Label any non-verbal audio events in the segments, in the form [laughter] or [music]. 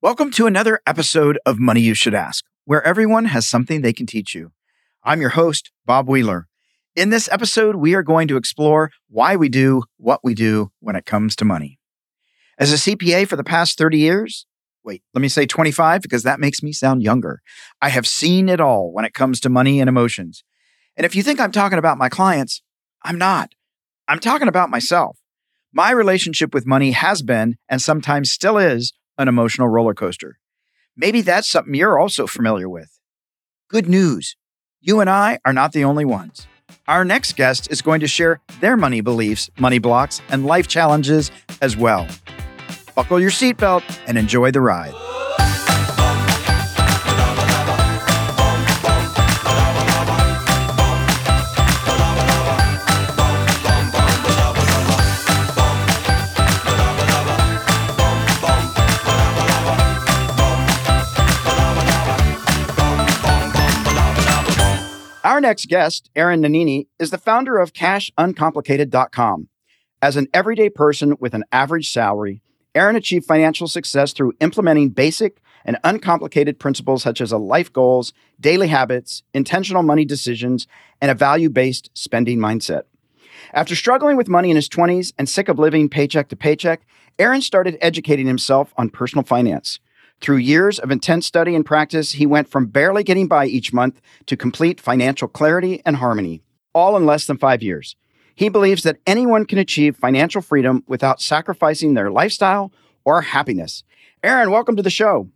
Welcome to another episode of Money You Should Ask, where everyone has something they can teach you. I'm your host, Bob Wheeler. In this episode, we are going to explore why we do what we do when it comes to money. As a CPA for the past 30 years, wait, let me say 25 because that makes me sound younger. I have seen it all when it comes to money and emotions. And if you think I'm talking about my clients, I'm not. I'm talking about myself. My relationship with money has been, and sometimes still is, an emotional roller coaster. Maybe that's something you're also familiar with. Good news you and I are not the only ones. Our next guest is going to share their money beliefs, money blocks, and life challenges as well. Buckle your seatbelt and enjoy the ride. Our next guest, Aaron Nannini, is the founder of CashUncomplicated.com. As an everyday person with an average salary, Aaron achieved financial success through implementing basic and uncomplicated principles such as a life goals, daily habits, intentional money decisions, and a value-based spending mindset. After struggling with money in his 20s and sick of living paycheck to paycheck, Aaron started educating himself on personal finance. Through years of intense study and practice, he went from barely getting by each month to complete financial clarity and harmony, all in less than five years. He believes that anyone can achieve financial freedom without sacrificing their lifestyle or happiness. Aaron, welcome to the show.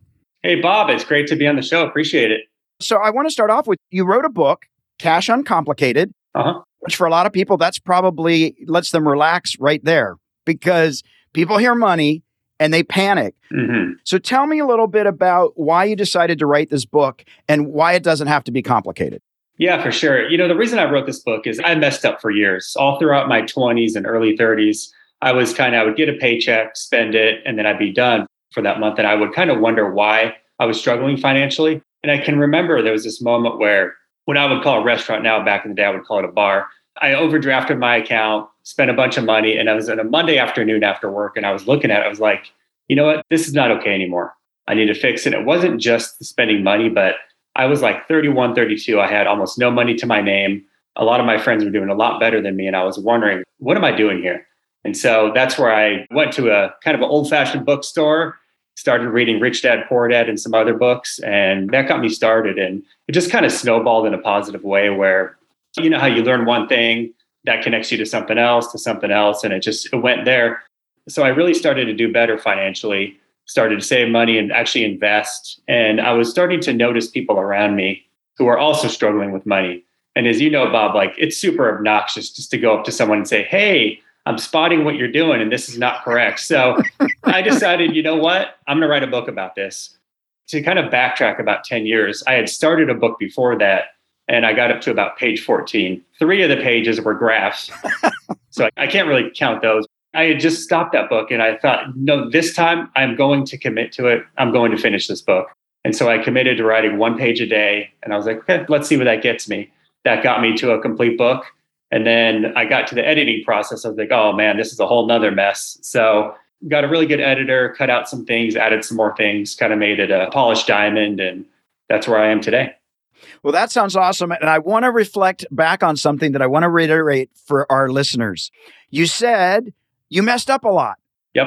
Hey, Bob, it's great to be on the show. Appreciate it. So, I want to start off with you wrote a book, Cash Uncomplicated, uh-huh. which for a lot of people, that's probably lets them relax right there because people hear money and they panic. Mm-hmm. So tell me a little bit about why you decided to write this book and why it doesn't have to be complicated. Yeah, for sure. You know, the reason I wrote this book is I messed up for years. All throughout my 20s and early 30s, I was kind of, I would get a paycheck, spend it, and then I'd be done for that month. And I would kind of wonder why I was struggling financially. And I can remember there was this moment where, what I would call a restaurant now, back in the day, I would call it a bar. I overdrafted my account, spent a bunch of money, and I was on a Monday afternoon after work, and I was looking at it. I was like, you know what? This is not okay anymore. I need to fix it. It wasn't just spending money, but I was like 31, 32. I had almost no money to my name. A lot of my friends were doing a lot better than me, and I was wondering, what am I doing here? And so that's where I went to a kind of an old fashioned bookstore, started reading Rich Dad Poor Dad and some other books, and that got me started. And it just kind of snowballed in a positive way where you know how you learn one thing that connects you to something else to something else and it just it went there so i really started to do better financially started to save money and actually invest and i was starting to notice people around me who are also struggling with money and as you know bob like it's super obnoxious just to go up to someone and say hey i'm spotting what you're doing and this is not correct so i [laughs] decided you know what i'm going to write a book about this to kind of backtrack about 10 years i had started a book before that and I got up to about page 14. Three of the pages were graphs. [laughs] so I can't really count those. I had just stopped that book and I thought, no, this time I'm going to commit to it. I'm going to finish this book. And so I committed to writing one page a day. And I was like, okay, let's see where that gets me. That got me to a complete book. And then I got to the editing process. I was like, oh man, this is a whole nother mess. So got a really good editor, cut out some things, added some more things, kind of made it a polished diamond. And that's where I am today. Well, that sounds awesome. And I want to reflect back on something that I want to reiterate for our listeners. You said you messed up a lot. Yep.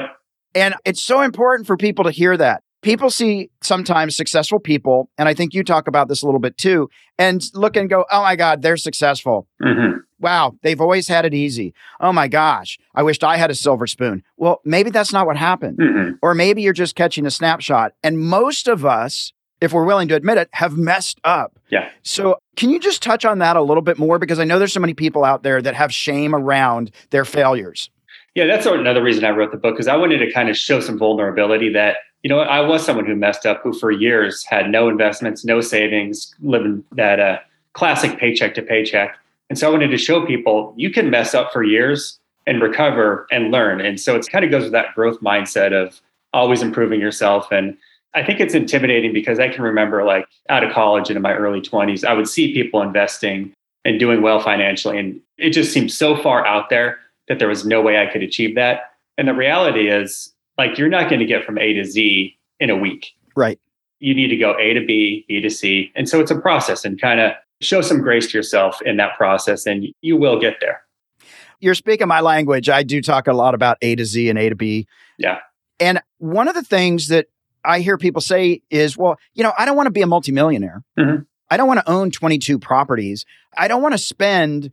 And it's so important for people to hear that. People see sometimes successful people, and I think you talk about this a little bit too, and look and go, oh my God, they're successful. Mm-hmm. Wow, they've always had it easy. Oh my gosh, I wished I had a silver spoon. Well, maybe that's not what happened. Mm-hmm. Or maybe you're just catching a snapshot. And most of us if we're willing to admit it, have messed up. Yeah. So, can you just touch on that a little bit more? Because I know there's so many people out there that have shame around their failures. Yeah, that's another reason I wrote the book because I wanted to kind of show some vulnerability that, you know, I was someone who messed up, who for years had no investments, no savings, living that uh, classic paycheck to paycheck. And so I wanted to show people you can mess up for years and recover and learn. And so it kind of goes with that growth mindset of always improving yourself and I think it's intimidating because I can remember like out of college and in my early 20s, I would see people investing and doing well financially. And it just seemed so far out there that there was no way I could achieve that. And the reality is, like, you're not going to get from A to Z in a week. Right. You need to go A to B, B to C. And so it's a process and kind of show some grace to yourself in that process and you will get there. You're speaking my language. I do talk a lot about A to Z and A to B. Yeah. And one of the things that I hear people say is, well, you know, I don't want to be a multimillionaire. Mm-hmm. I don't want to own 22 properties. I don't want to spend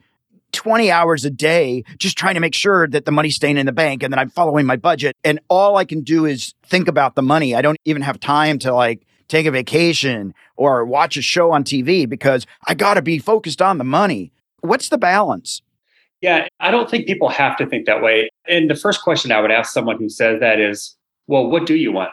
20 hours a day just trying to make sure that the money's staying in the bank and that I'm following my budget. And all I can do is think about the money. I don't even have time to like take a vacation or watch a show on TV because I got to be focused on the money. What's the balance? Yeah, I don't think people have to think that way. And the first question I would ask someone who says that is, well, what do you want?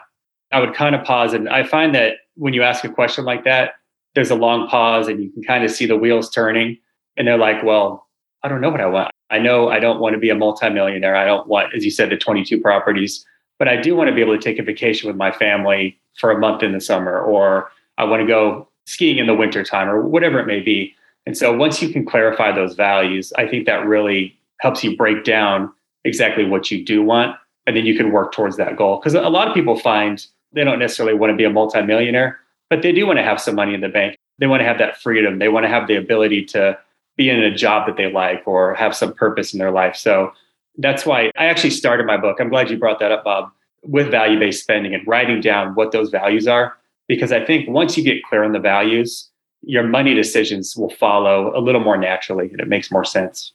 I would kind of pause. And I find that when you ask a question like that, there's a long pause and you can kind of see the wheels turning. And they're like, well, I don't know what I want. I know I don't want to be a multimillionaire. I don't want, as you said, the 22 properties, but I do want to be able to take a vacation with my family for a month in the summer, or I want to go skiing in the wintertime, or whatever it may be. And so once you can clarify those values, I think that really helps you break down exactly what you do want. And then you can work towards that goal. Because a lot of people find they don't necessarily want to be a multimillionaire, but they do want to have some money in the bank. They want to have that freedom. They want to have the ability to be in a job that they like or have some purpose in their life. So that's why I actually started my book. I'm glad you brought that up, Bob, with value based spending and writing down what those values are. Because I think once you get clear on the values, your money decisions will follow a little more naturally and it makes more sense.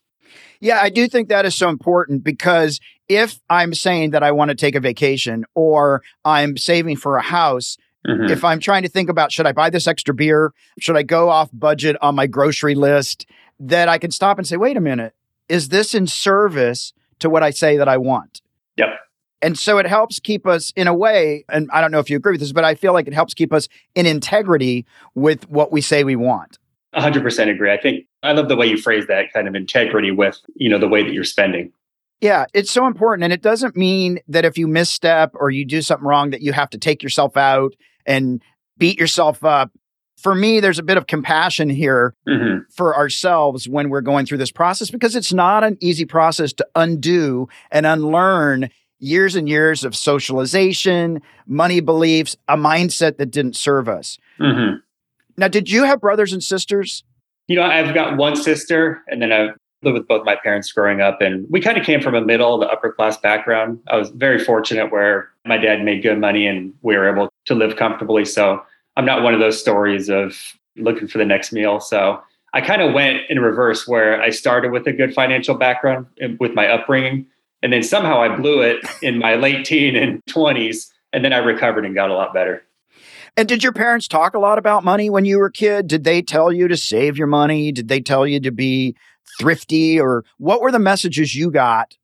Yeah, I do think that is so important because if I'm saying that I want to take a vacation or I'm saving for a house, mm-hmm. if I'm trying to think about should I buy this extra beer? Should I go off budget on my grocery list? That I can stop and say, wait a minute, is this in service to what I say that I want? Yep. And so it helps keep us in a way, and I don't know if you agree with this, but I feel like it helps keep us in integrity with what we say we want. 100% agree. I think I love the way you phrase that kind of integrity with, you know, the way that you're spending. Yeah, it's so important. And it doesn't mean that if you misstep or you do something wrong that you have to take yourself out and beat yourself up. For me, there's a bit of compassion here mm-hmm. for ourselves when we're going through this process because it's not an easy process to undo and unlearn years and years of socialization, money beliefs, a mindset that didn't serve us. Mm-hmm. Now, did you have brothers and sisters? You know, I've got one sister, and then I've lived with both my parents growing up, and we kind of came from a middle to upper class background. I was very fortunate where my dad made good money and we were able to live comfortably. So I'm not one of those stories of looking for the next meal. So I kind of went in reverse where I started with a good financial background with my upbringing. And then somehow I blew it in my late teen and 20s. And then I recovered and got a lot better. And did your parents talk a lot about money when you were a kid? Did they tell you to save your money? Did they tell you to be thrifty or what were the messages you got?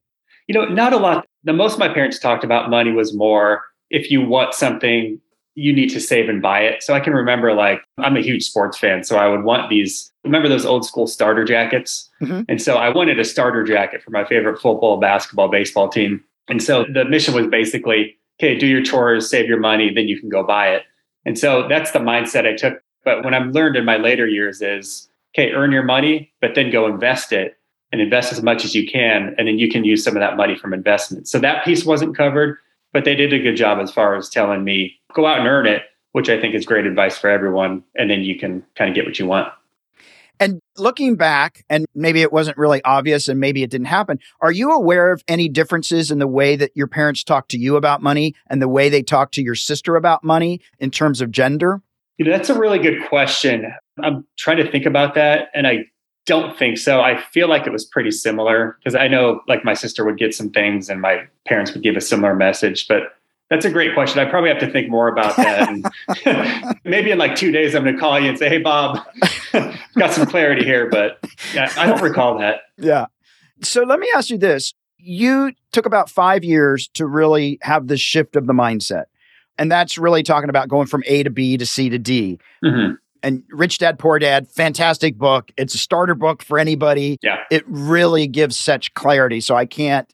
You know, not a lot. The most my parents talked about money was more if you want something, you need to save and buy it. So I can remember like I'm a huge sports fan, so I would want these remember those old school starter jackets? Mm-hmm. And so I wanted a starter jacket for my favorite football, basketball, baseball team. And so the mission was basically, okay, do your chores, save your money, then you can go buy it. And so that's the mindset I took. But what I've learned in my later years is, okay, earn your money, but then go invest it and invest as much as you can. And then you can use some of that money from investment. So that piece wasn't covered, but they did a good job as far as telling me, go out and earn it, which I think is great advice for everyone. And then you can kind of get what you want. And looking back, and maybe it wasn't really obvious and maybe it didn't happen, are you aware of any differences in the way that your parents talk to you about money and the way they talk to your sister about money in terms of gender? You know, that's a really good question. I'm trying to think about that. And I don't think so. I feel like it was pretty similar because I know like my sister would get some things and my parents would give a similar message, but that's a great question. I probably have to think more about that. [laughs] maybe in like two days, I'm going to call you and say, "Hey, Bob, [laughs] got some clarity here," but yeah, I don't recall that. Yeah. So let me ask you this: You took about five years to really have the shift of the mindset, and that's really talking about going from A to B to C to D. Mm-hmm. And Rich Dad Poor Dad, fantastic book. It's a starter book for anybody. Yeah. It really gives such clarity. So I can't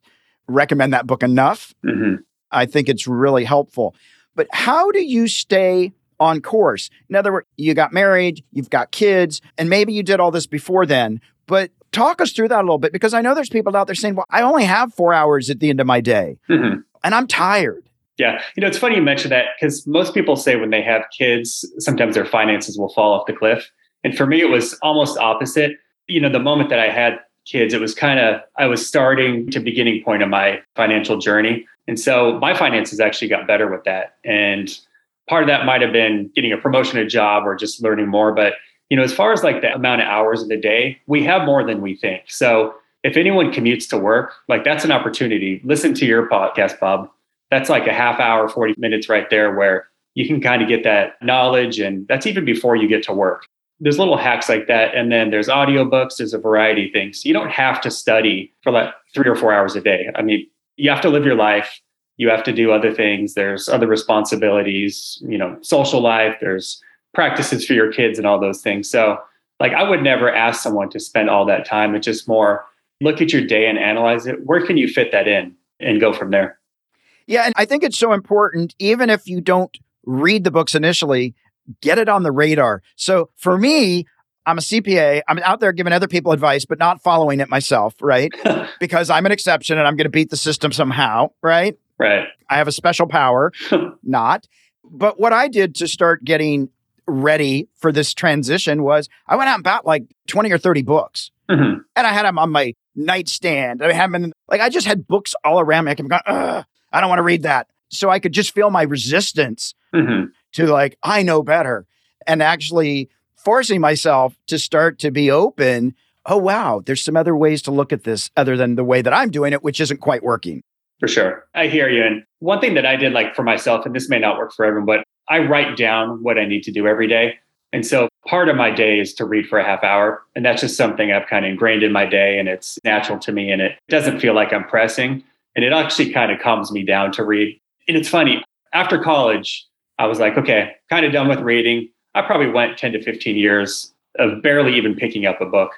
recommend that book enough. Mm-hmm. I think it's really helpful. But how do you stay on course? In other words, you got married, you've got kids, and maybe you did all this before then, but talk us through that a little bit because I know there's people out there saying, well, I only have four hours at the end of my day mm-hmm. and I'm tired. Yeah. You know, it's funny you mention that because most people say when they have kids, sometimes their finances will fall off the cliff. And for me, it was almost opposite. You know, the moment that I had kids, it was kind of, I was starting to beginning point of my financial journey. And so my finances actually got better with that. And part of that might have been getting a promotion, a job, or just learning more. But, you know, as far as like the amount of hours in the day, we have more than we think. So if anyone commutes to work, like that's an opportunity. Listen to your podcast, Bob that's like a half hour, 40 minutes right there where you can kind of get that knowledge. And that's even before you get to work. There's little hacks like that. And then there's audiobooks, there's a variety of things. You don't have to study for like three or four hours a day. I mean, you have to live your life. You have to do other things. There's other responsibilities, you know, social life, there's practices for your kids and all those things. So, like, I would never ask someone to spend all that time. It's just more look at your day and analyze it. Where can you fit that in and go from there? Yeah, and I think it's so important, even if you don't read the books initially, get it on the radar. So for me, I'm a CPA. I'm out there giving other people advice, but not following it myself, right? [laughs] because I'm an exception and I'm going to beat the system somehow, right? Right. I have a special power, [laughs] not. But what I did to start getting ready for this transition was I went out and bought like 20 or 30 books. Mm-hmm. And I had them on my nightstand. I had them in, like I just had books all around me. I kept going, Ugh. I don't want to read that. So I could just feel my resistance mm-hmm. to like, I know better. And actually forcing myself to start to be open. Oh, wow, there's some other ways to look at this other than the way that I'm doing it, which isn't quite working. For sure. I hear you. And one thing that I did like for myself, and this may not work for everyone, but I write down what I need to do every day. And so part of my day is to read for a half hour. And that's just something I've kind of ingrained in my day and it's natural to me and it doesn't feel like I'm pressing. And it actually kind of calms me down to read. And it's funny, after college, I was like, okay, kind of done with reading. I probably went 10 to 15 years of barely even picking up a book.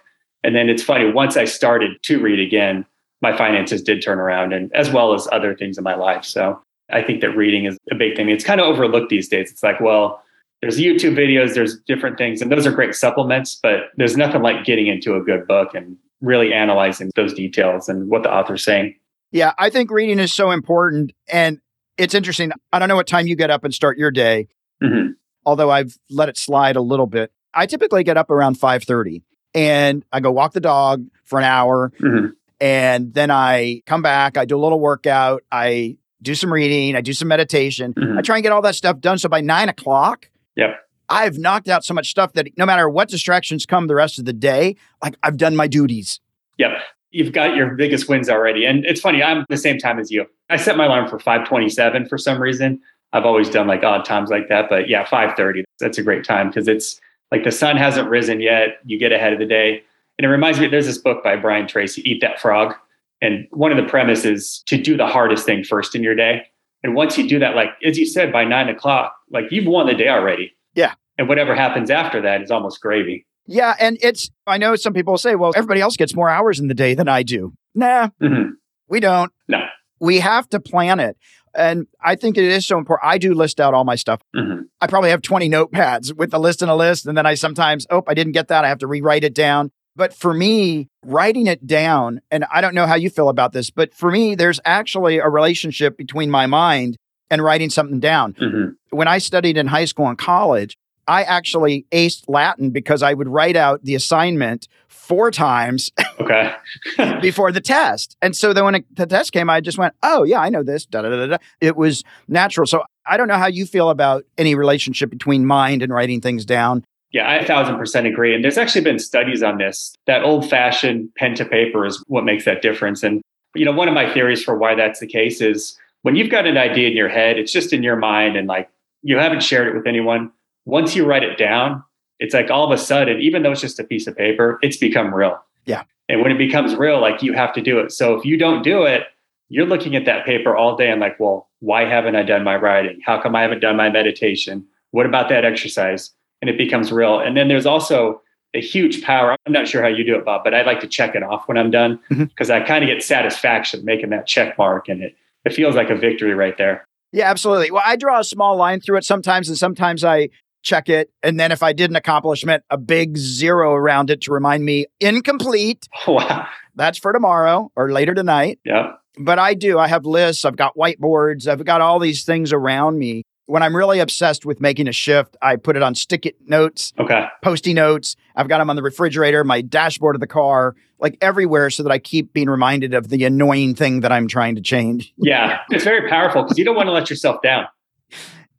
And then it's funny, once I started to read again, my finances did turn around and as well as other things in my life. So I think that reading is a big thing. It's kind of overlooked these days. It's like, well, there's YouTube videos, there's different things, and those are great supplements, but there's nothing like getting into a good book and really analyzing those details and what the author's saying. Yeah, I think reading is so important. And it's interesting. I don't know what time you get up and start your day, mm-hmm. although I've let it slide a little bit. I typically get up around 5.30 and I go walk the dog for an hour. Mm-hmm. And then I come back, I do a little workout, I do some reading, I do some meditation. Mm-hmm. I try and get all that stuff done. So by nine o'clock, yep. I've knocked out so much stuff that no matter what distractions come the rest of the day, like I've done my duties. Yep you've got your biggest wins already. And it's funny, I'm the same time as you. I set my alarm for 527 for some reason. I've always done like odd times like that, but yeah, 5:30. That's a great time because it's like the sun hasn't risen yet. You get ahead of the day. And it reminds me, there's this book by Brian Tracy, Eat That Frog. And one of the premises to do the hardest thing first in your day. And once you do that, like as you said, by nine o'clock, like you've won the day already. Yeah. And whatever happens after that is almost gravy. Yeah. And it's, I know some people say, well, everybody else gets more hours in the day than I do. Nah, mm-hmm. we don't. No. We have to plan it. And I think it is so important. I do list out all my stuff. Mm-hmm. I probably have 20 notepads with a list and a list. And then I sometimes, oh, I didn't get that. I have to rewrite it down. But for me, writing it down, and I don't know how you feel about this, but for me, there's actually a relationship between my mind and writing something down. Mm-hmm. When I studied in high school and college, I actually aced Latin because I would write out the assignment four times okay. [laughs] before the test. And so then when it, the test came, I just went, oh, yeah, I know this. Da, da, da, da. It was natural. So I don't know how you feel about any relationship between mind and writing things down. Yeah, I a thousand percent agree. And there's actually been studies on this. That old fashioned pen to paper is what makes that difference. And, you know, one of my theories for why that's the case is when you've got an idea in your head, it's just in your mind and like you haven't shared it with anyone once you write it down, it's like all of a sudden, even though it's just a piece of paper, it's become real. Yeah. And when it becomes real, like you have to do it. So if you don't do it, you're looking at that paper all day and like, well, why haven't I done my writing? How come I haven't done my meditation? What about that exercise? And it becomes real. And then there's also a huge power. I'm not sure how you do it, Bob, but I like to check it off when I'm done because mm-hmm. I kind of get satisfaction making that check mark and it, it feels like a victory right there. Yeah, absolutely. Well, I draw a small line through it sometimes, and sometimes I check it. And then if I did an accomplishment, a big zero around it to remind me incomplete. [laughs] Wow. That's for tomorrow or later tonight. Yeah. but I do. I have lists, I've got whiteboards, I've got all these things around me. When I'm really obsessed with making a shift, I put it on stick it notes, Okay. posty notes. I've got them on the refrigerator, my dashboard of the car, like everywhere so that I keep being reminded of the annoying thing that I'm trying to change. Yeah. It's very powerful because you don't want to let yourself down.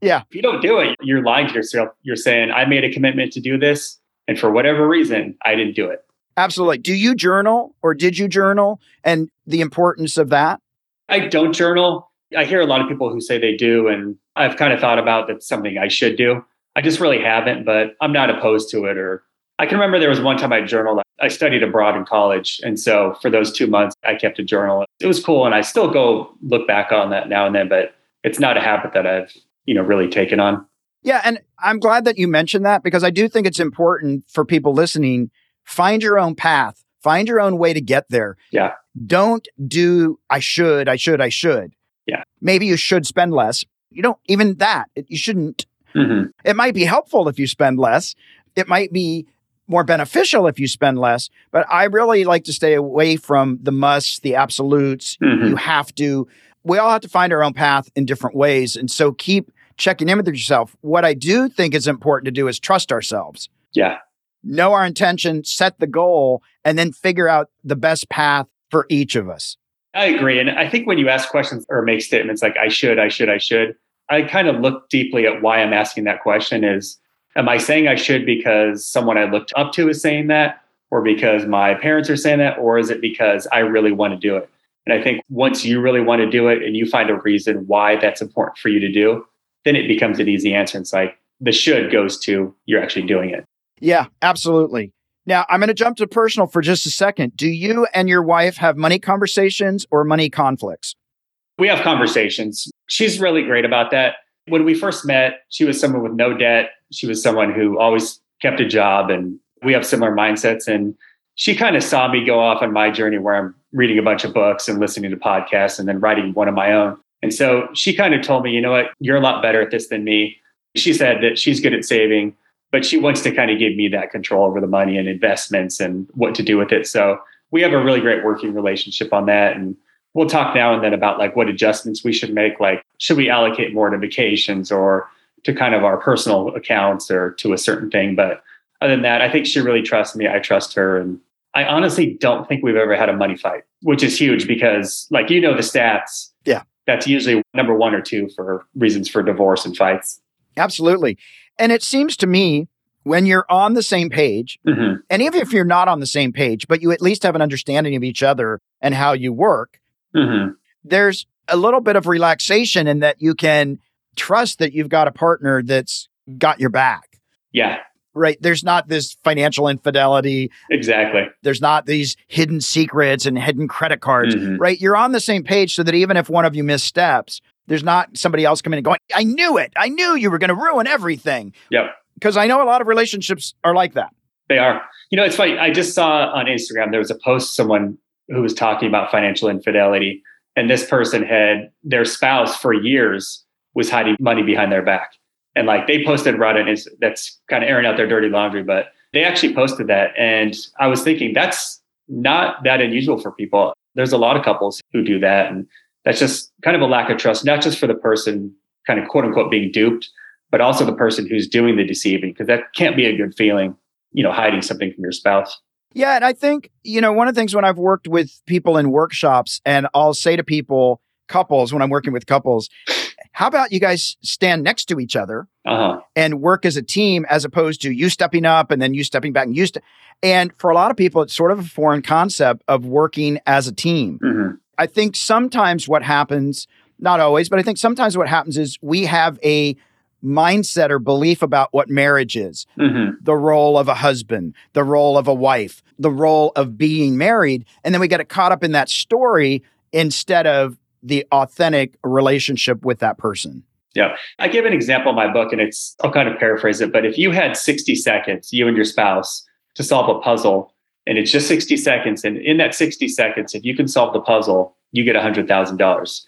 Yeah. If you don't do it, you're lying to yourself. You're saying, I made a commitment to do this. And for whatever reason, I didn't do it. Absolutely. Do you journal or did you journal and the importance of that? I don't journal. I hear a lot of people who say they do. And I've kind of thought about that's something I should do. I just really haven't, but I'm not opposed to it. Or I can remember there was one time I journaled. I studied abroad in college. And so for those two months, I kept a journal. It was cool. And I still go look back on that now and then, but it's not a habit that I've, you know, really taken on. Yeah. And I'm glad that you mentioned that because I do think it's important for people listening. Find your own path, find your own way to get there. Yeah. Don't do, I should, I should, I should. Yeah. Maybe you should spend less. You don't even that. It, you shouldn't. hmm It might be helpful if you spend less. It might be more beneficial if you spend less. But I really like to stay away from the musts, the absolutes. hmm You have to. We all have to find our own path in different ways. And so keep checking in with yourself. What I do think is important to do is trust ourselves, Yeah. know our intention, set the goal, and then figure out the best path for each of us. I agree. And I think when you ask questions or make statements like I should, I should, I should, I kind of look deeply at why I'm asking that question is am I saying I should because someone I looked up to is saying that or because my parents are saying that or is it because I really want to do it? And I think once you really want to do it and you find a reason why that's important for you to do, then it becomes an easy answer. It's like the should goes to you're actually doing it. Yeah, absolutely. Now, I'm going to jump to personal for just a second. Do you and your wife have money conversations or money conflicts? we have conversations. She's really great about that. When we first met, she was someone with no debt. She was someone who always kept a job, and we have similar mindsets. And she kind of saw me go off on my journey where I'm reading a bunch of books and listening to podcasts and then writing one of my own. And so she kind of told me, you know what, you're a lot better at this than me. She said that she's good at saving, but she wants to kind of give me that control over the money and investments and what to do with it. So we have a really great working relationship on that. And we'll talk now and then about like what adjustments we should make like should we allocate more to vacations or to kind of our personal accounts or to a certain thing but other than that i think she really trusts me i trust her and i honestly don't think we've ever had a money fight which is huge because like you know the stats Yeah. That's usually number one or two for reasons for divorce and fights Absolutely. And it seems to me when you're on the same page, hmm and even if you're not on the same page, but you at least have an understanding of each other and how you work, hmm there's a little bit of relaxation in that you can trust that you've got a partner that's got your back. yeah Right. There's not this financial infidelity. exactly There's not these hidden secrets and hidden credit cards. Mhm. Right. You're on the same page so that even if one of you missteps, there's not somebody else coming and going, I knew it. I knew you were going to ruin everything. Yep. Because I know a lot of relationships are like that. They are. You know, it's funny. I just saw on Instagram there was a post someone who was talking about financial infidelity, and this person had their spouse for years was hiding money behind their back, and like they posted about it. It's, that's kind of airing out their dirty laundry, but they actually posted that, and I was thinking that's not that unusual for people. There's a lot of couples who do that, and that's just kind of a lack of trust, not just for the person kind of quote unquote being duped, but also the person who's doing the deceiving, because that can't be a good feeling you know, hiding something from your spouse. Yeah. And I think, you know, one of the things when I've worked with people in workshops, and I'll say to people, couples, when I'm working with couples, how about you guys stand next to each other Uh huh. and work as a team as opposed to you stepping up and then you stepping back and you st- and for a lot of people it's sort of a foreign concept of working as a team. Hmm i think sometimes what happens not always but i think sometimes what happens is we have a mindset or belief about what marriage is. Hmm the role of a husband the role of a wife the role of being married and then we get it caught up in that story instead of the authentic relationship with that person Yeah. I give an example in my book, and it's, I'll kind of paraphrase it, but if you had 60 seconds, you and your spouse, to solve a puzzle, and it's just 60 seconds, and in that 60 seconds, if you can solve the puzzle, you get $100,000.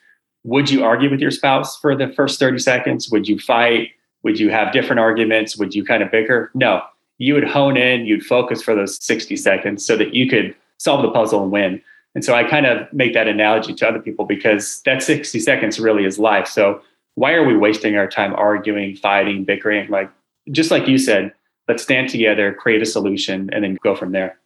Would you argue with your spouse for the first 30 seconds? Would you fight? Would you have different arguments? Would you kind of bicker? No. You would hone in, you'd focus for those 60 seconds so that you could solve the puzzle and win. And so I kind of make that analogy to other people because that 60 seconds really is life. So why are we wasting our time arguing, fighting, bickering? Like, just like you said, let's stand together, create a solution, and then go from there.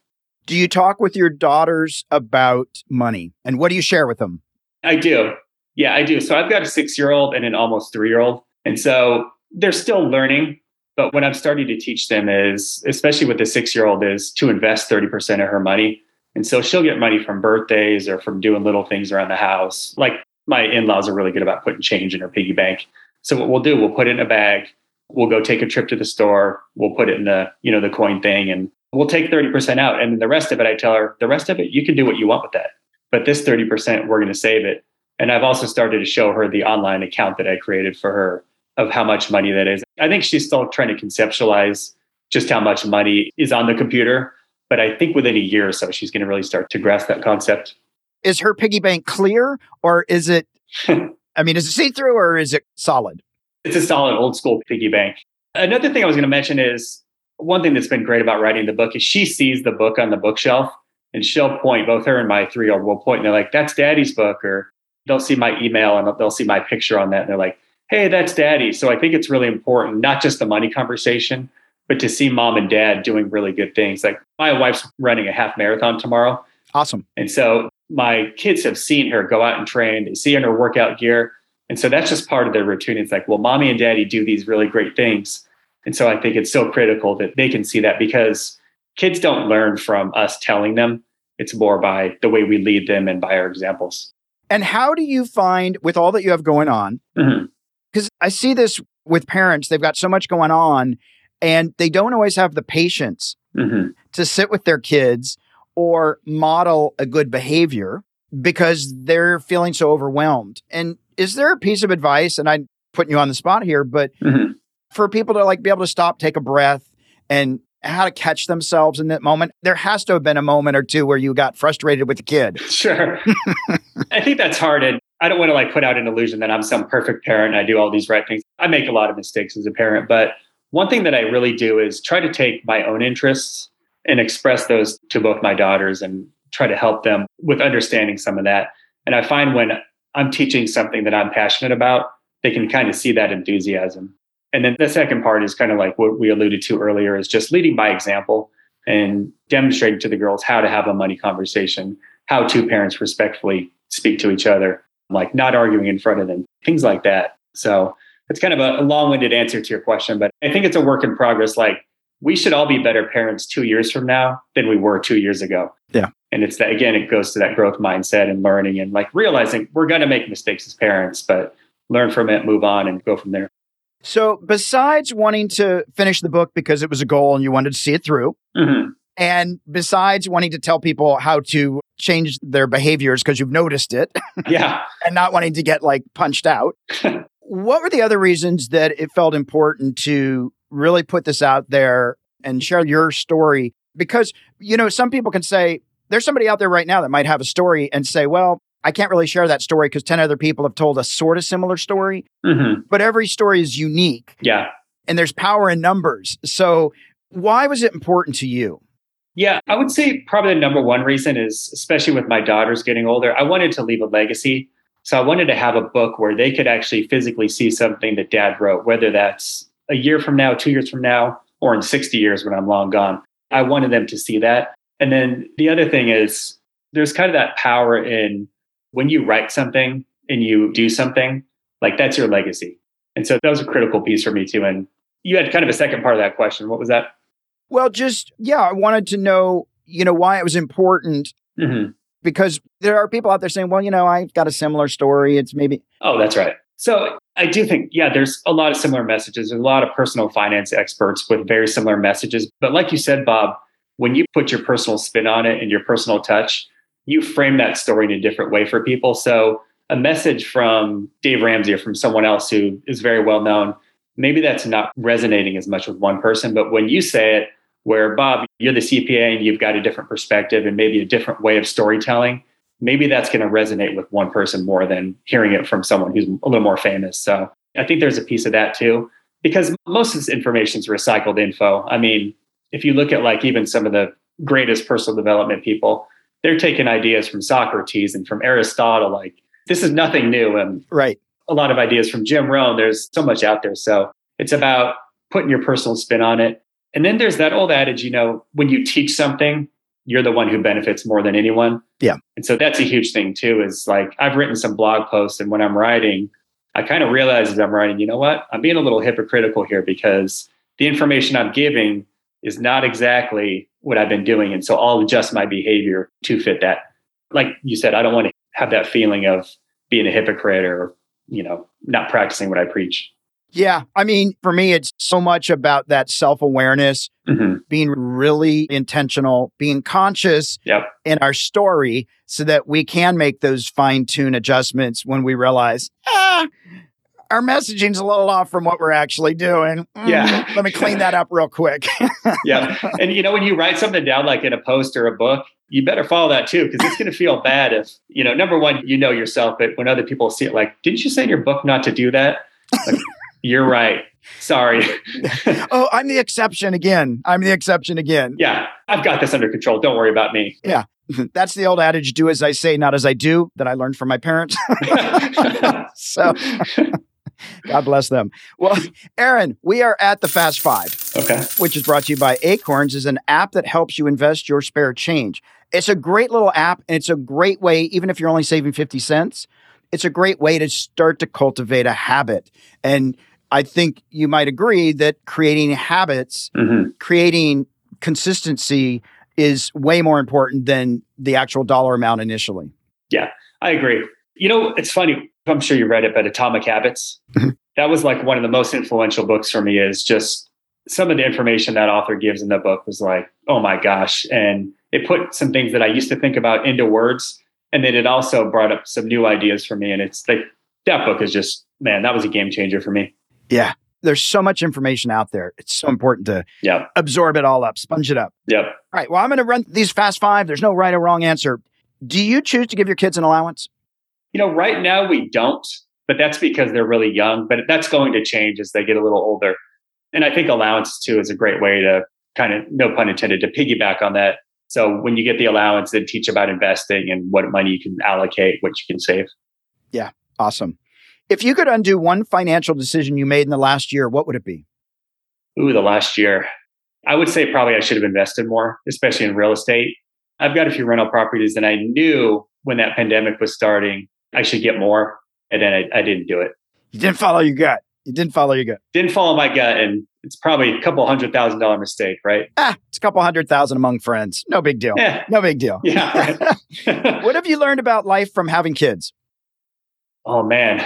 Do you talk with your daughters about money and what do you share with them? I do. Yeah, I do. So I've got a six year old and an almost three year old. And so they're still learning. But what I'm starting to teach them is, especially with the six year old, is to invest 30% of her money. And so she'll get money from birthdays or from doing little things around the house. Like my in laws are really good about putting change in her piggy bank. So what we'll do, we'll put it in a bag. We'll go take a trip to the store. We'll put it in the, you know, the coin thing and we'll take 30% out. And the rest of it, I tell her, the rest of it, you can do what you want with that. But this 30%, we're going to save it. And I've also started to show her the online account that I created for her of how much money that is. I think she's still trying to conceptualize just how much money is on the computer. But I think within a year or so, she's going to really start to grasp that concept. Is her piggy bank clear or is it, [laughs] I mean, is it see through or is it solid? It's a solid old school piggy bank. Another thing I was going to mention is one thing that's been great about writing the book is she sees the book on the bookshelf and she'll point, both her and my three year old will point and they're like, that's daddy's book. Or they'll see my email and they'll see my picture on that. And they're like, hey, that's daddy. So I think it's really important, not just the money conversation, but to see mom and dad doing really good things. Like my wife's running a half marathon tomorrow. Awesome. And so my kids have seen her go out and train, they see her in her workout gear. And so that's just part of their routine. It's like, well, mommy and daddy do these really great things. And so I think it's so critical that they can see that because kids don't learn from us telling them. It's more by the way we lead them and by our examples. And how do you find, with all that you have going on, Mm-hmm. because I see this with parents, they've got so much going on and they don't always have the patience Mm-hmm. to sit with their kids or model a good behavior because they're feeling so overwhelmed. And is there a piece of advice, and I'm putting you on the spot here, but Mm-hmm. for people to like be able to stop, take a breath, and how to catch themselves in that moment? There has to have been a moment or two where you got frustrated with the kid. [laughs] Sure. I think that's hard. And I don't want to like put out an illusion that I'm some perfect parent and I do all these right things. I make a lot of mistakes as a parent, but one thing that I really do is try to take my own interests and express those to both my daughters and try to help them with understanding some of that. And I find when I'm teaching something that I'm passionate about, they can kind of see that enthusiasm. And then the second part is kind of like what we alluded to earlier is just leading by example and demonstrating to the girls how to have a money conversation, how two parents respectfully speak to each other, like not arguing in front of them, things like that. So it's kind of a, a long winded answer to your question, but I think it's a work in progress. Like we should all be better parents two years from now than we were two years ago. Yeah. And it's that, again, it goes to that growth mindset and learning and like realizing we're going to make mistakes as parents, but learn from it, move on, and go from there. So, besides wanting to finish the book because it was a goal and you wanted to see it through, Mhm. and besides wanting to tell people how to change their behaviors because you've noticed it Yeah. [laughs] and not wanting to get like punched out, [laughs] what were the other reasons that it felt important to really put this out there and share your story? Because, you know, some people can say, there's somebody out there right now that might have a story and say, well, I can't really share that story because 10 other people have told a sort of similar story, Mhm. but every story is unique Yeah. and there's power in numbers. So, why was it important to you? Yeah, I would say probably the number one reason is, especially with my daughters getting older, I wanted to leave a legacy. So I wanted to have a book where they could actually physically see something that dad wrote, whether that's a year from now, two years from now, or in 60 years when I'm long gone. I wanted them to see that. And then the other thing is, there's kind of that power in when you write something and you do something, like that's your legacy. And so that was a critical piece for me too. And you had kind of a second part of that question. What was that? Well, just, yeah, I wanted to know, you know, why it was important hmm because there are people out there saying, well, you know, I've got a similar story. It's maybe, Oh, that's right. So I do think, yeah, there's a lot of similar messages. There's a lot of personal finance experts with very similar messages. But like you said, Bob, when you put your personal spin on it and your personal touch, you frame that story in a different way for people. So a message from Dave Ramsey or from someone else who is very well known, maybe that's not resonating as much with one person. But when you say it, where Bob, you're the CPA and you've got a different perspective and maybe a different way of storytelling, maybe that's going to resonate with one person more than hearing it from someone who's a little more famous. So I think there's a piece of that too, because most of this information is recycled info. I mean, if you look at like even some of the greatest personal development people, they're taking ideas from Socrates and from Aristotle. Like this is nothing new. And right. a lot of ideas from Jim Rohn. There's so much out there. So it's about putting your personal spin on it. And then there's that old adage, you know, when you teach something, you're the one who benefits more than anyone. Yeah. And so that's a huge thing too, is like I've written some blog posts and when I'm writing, I kind of realize as I'm writing, you know what? I'm being a little hypocritical here because the information I'm giving is not exactly what I've been doing. And so I'll adjust my behavior to fit that. Like you said, I don't want to have that feeling of being a hypocrite or, you know, not practicing what I preach. Yeah. I mean, for me, it's so much about that self awareness, mm-hmm. being really intentional, being conscious yep. in our story so that we can make those fine tune adjustments when we realize, ah, our messaging's a little off from what we're actually doing. Mm, yeah. Let me clean that up real quick. [laughs] yeah. And you know, when you write something down like in a post or a book, you better follow that too, because it's going to feel bad if, you know, number one, you know yourself, but when other people see it, like, didn't you say in your book not to do that? Like, you're right. Sorry. [laughs] oh, I'm the exception again. I'm the exception again. Yeah. I've got this under control. Don't worry about me. Yeah. [laughs] That's the old adage do as I say, not as I do, that I learned from my parents. [laughs] so God bless them. Well, Aaron, we are at the Fast Five. Okay. Which is brought to you by Acorns, is an app that helps you invest your spare change. It's a great little app, and it's a great way, even if you're only saving 50 cents, it's a great way to start to cultivate a habit. And I think you might agree that creating habits, mm-hmm. creating consistency is way more important than the actual dollar amount initially. Yeah, I agree. You know, it's funny. I'm sure you read it, but Atomic Habits. Mm-hmm. that was like one of the most influential books for me. Is just some of the information that author gives in the book was like, oh my gosh, and it put some things that I used to think about into words, and then it also brought up some new ideas for me. And it's like that book is just man, that was a game changer for me. Yeah. There's so much information out there. It's so important to yep. absorb it all up, sponge it up. Yep. All right. Well, I'm going to run these fast five. There's no right or wrong answer. Do you choose to give your kids an allowance? You know, right now we don't, but that's because they're really young. But that's going to change as they get a little older. And I think allowance too is a great way to kind of, no pun intended, to piggyback on that. So when you get the allowance, then teach about investing and what money you can allocate, what you can save. Yeah. Awesome. If you could undo one financial decision you made in the last year, what would it be? Ooh, the last year. I would say probably I should have invested more, especially in real estate. I've got a few rental properties and I knew when that pandemic was starting, I should get more. And then I, I didn't do it. You didn't follow your gut. You didn't follow your gut. Didn't follow my gut. And it's probably a couple hundred thousand dollar mistake, right? Ah, it's a couple hundred thousand among friends. No big deal. Yeah. No big deal. Yeah. [laughs] [laughs] what have you learned about life from having kids? Oh man,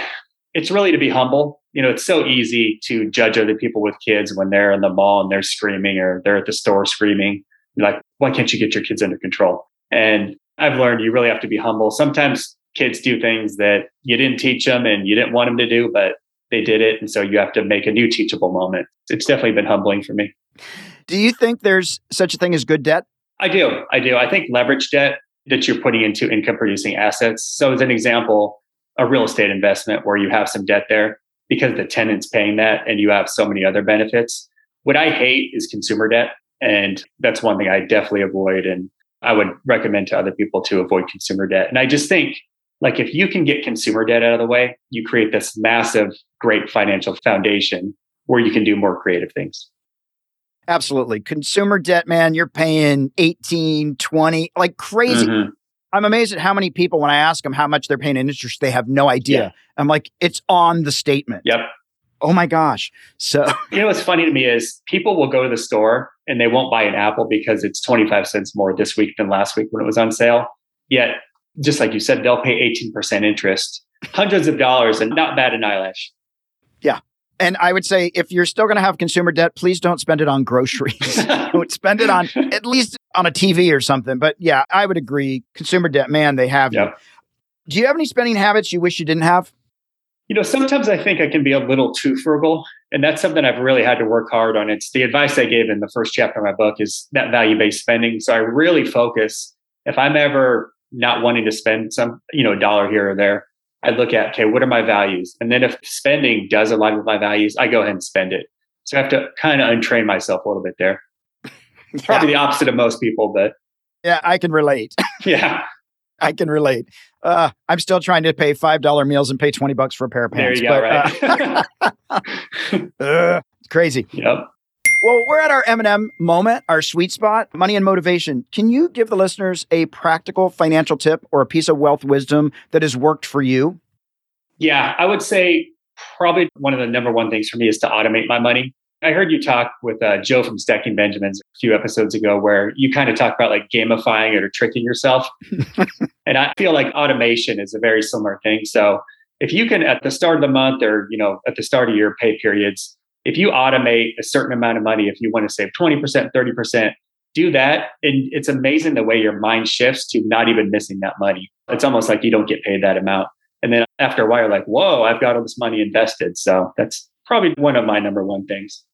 it's really to be humble. You know, it's so easy to judge other people with kids when they're in the mall and they're screaming or they're at the store screaming. You're like, why can't you get your kids under control? And I've learned you really have to be humble. Sometimes kids do things that you didn't teach them and you didn't want them to do, but they did it. And so you have to make a new teachable moment. It's definitely been humbling for me. Do you think there's such a thing as good debt? I do. I do. I think leverage debt that you're putting into income producing assets. So, as an example, a real estate investment where you have some debt there because the tenant's paying that and you have so many other benefits. What I hate is consumer debt. And that's one thing I definitely avoid. And I would recommend to other people to avoid consumer debt. And I just think like if you can get consumer debt out of the way, you create this massive, great financial foundation where you can do more creative things. Absolutely. Consumer debt, man, you're paying 18, 20, like crazy. Mm-hmm. I'm amazed at how many people, when I ask them how much they're paying in interest, they have no idea. Yeah. I'm like, it's on the statement. Yep. Oh my gosh. So, [laughs] you know, what's funny to me is people will go to the store and they won't buy an apple because it's 25 cents more this week than last week when it was on sale. Yet, just like you said, they'll pay 18% interest, hundreds of dollars, and not bad an eyelash. And I would say if you're still going to have consumer debt, please don't spend it on groceries. [laughs] spend it on at least on a TV or something. But yeah, I would agree. Consumer debt, man, they have yep. you. Do you have any spending habits you wish you didn't have? You know, sometimes I think I can be a little too frugal. And that's something I've really had to work hard on. It's the advice I gave in the first chapter of my book is that value based spending. So I really focus. If I'm ever not wanting to spend some, you know, dollar here or there, I look at, okay, what are my values? And then if spending does align with my values, I go ahead and spend it. So I have to kind of untrain myself a little bit there. [laughs] It's probably yeah. the opposite of most people, but Yeah, I can relate. [laughs] yeah. I can relate. Uh, I'm still trying to pay five dollar meals and pay twenty bucks for a pair of pants. There you go, right? uh, [laughs] uh, crazy. yep. Well, we're at our M&M moment, our sweet spot, money and motivation. Can you give the listeners a practical financial tip or a piece of wealth wisdom that has worked for you? Yeah, I would say probably one of the number one things for me is to automate my money. I heard you talk with uh, Joe from Stacking Benjamins a few episodes ago where you kind of talk about like gamifying it or tricking yourself. [laughs] and I feel like automation is a very similar thing. So if you can at the start of the month or, you know, at the start of your pay periods, if you automate a certain amount of money, if you want to save 20%, 30%, do that. And it's amazing the way your mind shifts to not even missing that money. It's almost like you don't get paid that amount. And then after a while, you're like, whoa, I've got all this money invested. So that's probably one of my number one things.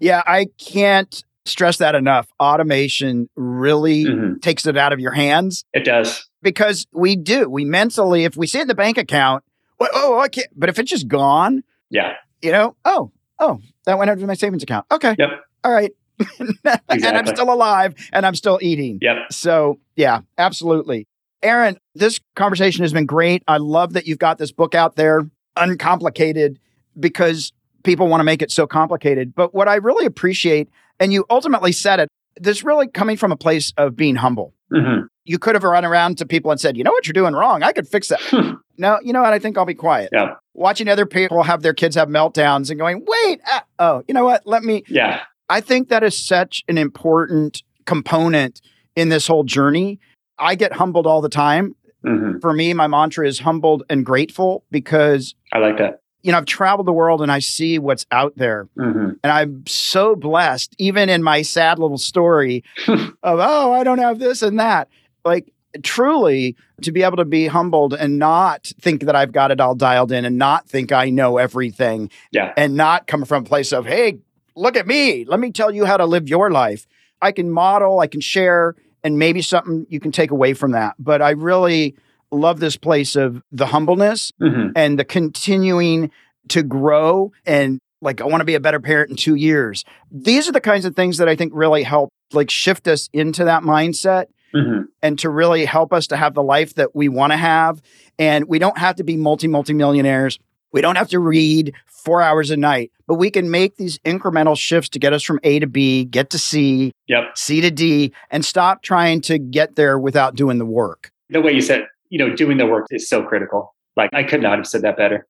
Yeah, I can't stress that enough. Automation really Mhm. takes it out of your hands It does. because we do. We mentally, if we see it in the bank account, well, oh, I can't. But if it's just gone, Yeah. you know, oh, oh, that went into my savings account. Okay. Yep. All right. [laughs] and I'm still alive and I'm still eating. Yep. So, yeah, absolutely. Aaron, this conversation has been great. I love that you've got this book out there, uncomplicated, because people want to make it so complicated. But what I really appreciate, and you ultimately said it, this really coming from a place of being humble. hmm You could have run around to people and said, you know what you're doing wrong? I could fix that. [laughs] no, you know what? I think I'll be quiet. Yeah. Watching other people have their kids have meltdowns and going, wait, ah, oh, you know what? Let me, Yeah. I think that is such an important component in this whole journey. I get humbled all the time. hmm For me, my mantra is humbled and grateful because, I like that. you know, I've traveled the world and I see what's out there. hmm And I'm so blessed, even in my sad little story [laughs] of, oh, I don't have this and that. Like, truly, to be able to be humbled and not think that I've got it all dialed in and not think I know everything Yeah. and not come from a place of, hey, look at me. Let me tell you how to live your life. I can model, I can share, and maybe something you can take away from that. But I really love this place of the humbleness hmm and the continuing to grow and like I want to be a better parent in 2 years. These are the kinds of things that I think really help like shift us into that mindset hmm and to really help us to have the life that we want to have and we don't have to be multi multi millionaires. We don't have to read 4 hours a night, but we can make these incremental shifts to get us from A to B, get to C, Yep. C to D and stop trying to get there without doing the work. The way you said, you know, doing the work is so critical. Like I could not have said that better.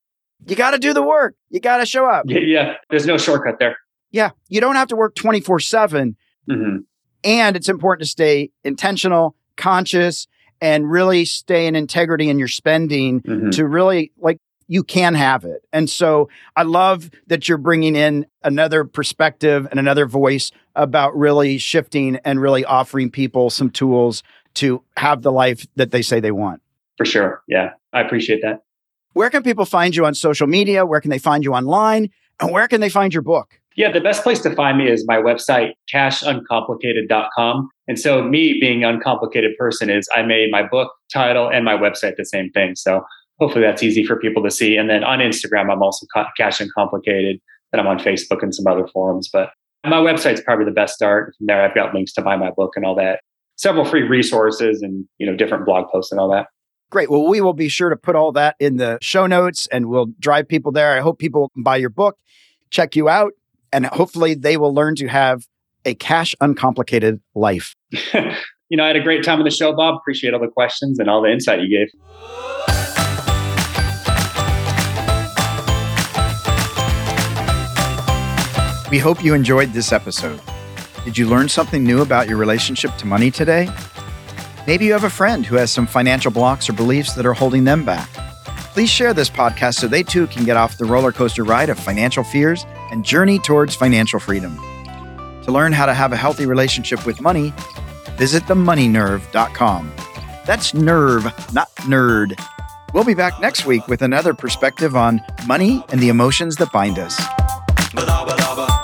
You got to do the work. You got to show up. Yeah. yeah. There's no shortcut there. Yeah, you don't have to work 24 7. hmm And it's important to stay intentional, conscious, and really stay in integrity in your spending hmm to really like you can have it. And so I love that you're bringing in another perspective and another voice about really shifting and really offering people some tools to have the life that they say they want. For sure. Yeah. I appreciate that. Where can people find you on social media? Where can they find you online? And where can they find your book? Yeah, the best place to find me is my website, cashuncomplicated.com. And so, me being an uncomplicated person is I made my book title and my website the same thing. So, hopefully, that's easy for people to see. And then on Instagram, I'm also ca- Cash Uncomplicated. Then I'm on Facebook and some other forums. But my website's probably the best start. From there, I've got links to buy my book and all that. Several free resources and you know different blog posts and all that. Great. Well, we will be sure to put all that in the show notes and we'll drive people there. I hope people buy your book, check you out, and hopefully they will learn to have a cash uncomplicated life. [laughs] you know, I had a great time on the show, Bob. Appreciate all the questions and all the insight you gave. We hope you enjoyed this episode. Did you learn something new about your relationship to money today? Maybe you have a friend who has some financial blocks or beliefs that are holding them back. Please share this podcast so they too can get off the roller coaster ride of financial fears and journey towards financial freedom. To learn how to have a healthy relationship with money, visit themoneynerve.com. That's nerve, not nerd. We'll be back next week with another perspective on money and the emotions that bind us. Ba-da-ba-da-ba.